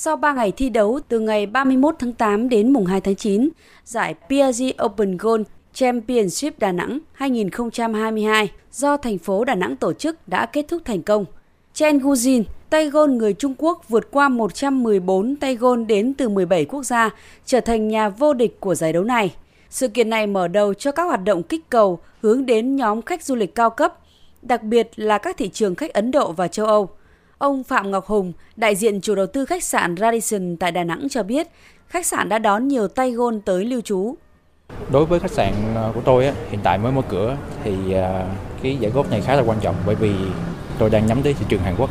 Sau 3 ngày thi đấu từ ngày 31 tháng 8 đến mùng 2 tháng 9, giải PRG Open Gold Championship Đà Nẵng 2022 do thành phố Đà Nẵng tổ chức đã kết thúc thành công. Chen Guzin, tay gôn người Trung Quốc vượt qua 114 tay gôn đến từ 17 quốc gia, trở thành nhà vô địch của giải đấu này. Sự kiện này mở đầu cho các hoạt động kích cầu hướng đến nhóm khách du lịch cao cấp, đặc biệt là các thị trường khách Ấn Độ và châu Âu. Ông Phạm Ngọc Hùng, đại diện chủ đầu tư khách sạn Radisson tại Đà Nẵng cho biết, khách sạn đã đón nhiều tay gôn tới lưu trú. Đối với khách sạn à, của tôi hiện tại mới mở cửa thì à, cái giải góp này khá là quan trọng bởi vì tôi đang nhắm tới thị trường Hàn Quốc.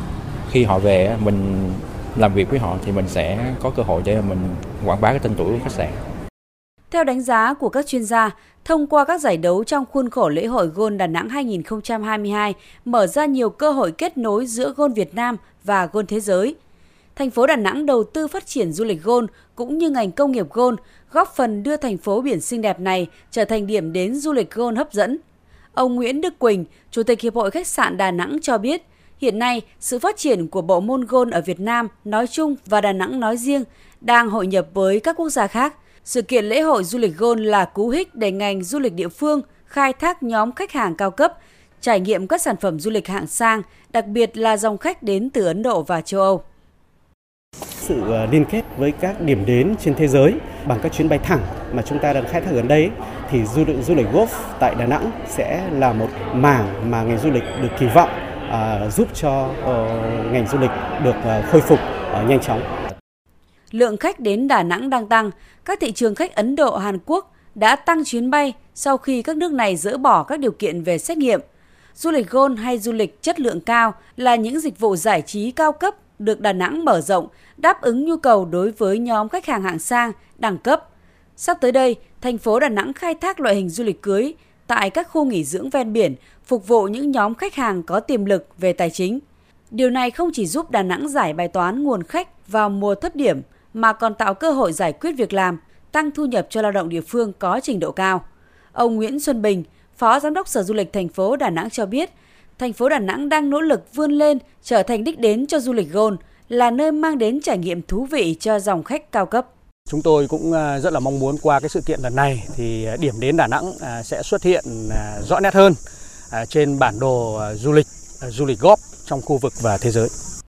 Khi họ về mình làm việc với họ thì mình sẽ có cơ hội để mình quảng bá cái tên tuổi của khách sạn. Theo đánh giá của các chuyên gia, thông qua các giải đấu trong khuôn khổ lễ hội Gôn Đà Nẵng 2022 mở ra nhiều cơ hội kết nối giữa Gôn Việt Nam và Gôn thế giới. Thành phố Đà Nẵng đầu tư phát triển du lịch Gôn cũng như ngành công nghiệp Gôn, góp phần đưa thành phố biển xinh đẹp này trở thành điểm đến du lịch Gôn hấp dẫn. Ông Nguyễn Đức Quỳnh, Chủ tịch Hiệp hội Khách sạn Đà Nẵng cho biết, hiện nay sự phát triển của bộ môn Gôn ở Việt Nam nói chung và Đà Nẵng nói riêng đang hội nhập với các quốc gia khác – sự kiện lễ hội du lịch Gold là cú hích để ngành du lịch địa phương khai thác nhóm khách hàng cao cấp, trải nghiệm các sản phẩm du lịch hạng sang, đặc biệt là dòng khách đến từ Ấn Độ và châu Âu. Sự ờ, liên kết với các điểm đến trên thế giới bằng các chuyến bay thẳng mà chúng ta đang khai thác gần đây thì du lịch du lịch golf tại Đà Nẵng sẽ là một mảng mà ngành du lịch được kỳ vọng uh, giúp cho uh, ngành du lịch được uh, khôi phục uh, nhanh chóng lượng khách đến Đà Nẵng đang tăng, các thị trường khách Ấn Độ, Hàn Quốc đã tăng chuyến bay sau khi các nước này dỡ bỏ các điều kiện về xét nghiệm. Du lịch gôn hay du lịch chất lượng cao là những dịch vụ giải trí cao cấp được Đà Nẵng mở rộng, đáp ứng nhu cầu đối với nhóm khách hàng hạng sang, đẳng cấp. Sắp tới đây, thành phố Đà Nẵng khai thác loại hình du lịch cưới tại các khu nghỉ dưỡng ven biển, phục vụ những nhóm khách hàng có tiềm lực về tài chính. Điều này không chỉ giúp Đà Nẵng giải bài toán nguồn khách vào mùa thấp điểm – mà còn tạo cơ hội giải quyết việc làm, tăng thu nhập cho lao động địa phương có trình độ cao. Ông Nguyễn Xuân Bình, Phó Giám đốc Sở Du lịch thành phố Đà Nẵng cho biết, thành phố Đà Nẵng đang nỗ lực vươn lên trở thành đích đến cho du lịch Gold, là nơi mang đến trải nghiệm thú vị cho dòng khách cao cấp. Chúng tôi cũng à, rất là mong muốn qua cái sự kiện lần này thì à, điểm đến Đà Nẵng à, sẽ xuất hiện rõ nét hơn trên bản đồ du lịch du lịch góp trong khu vực và thế giới.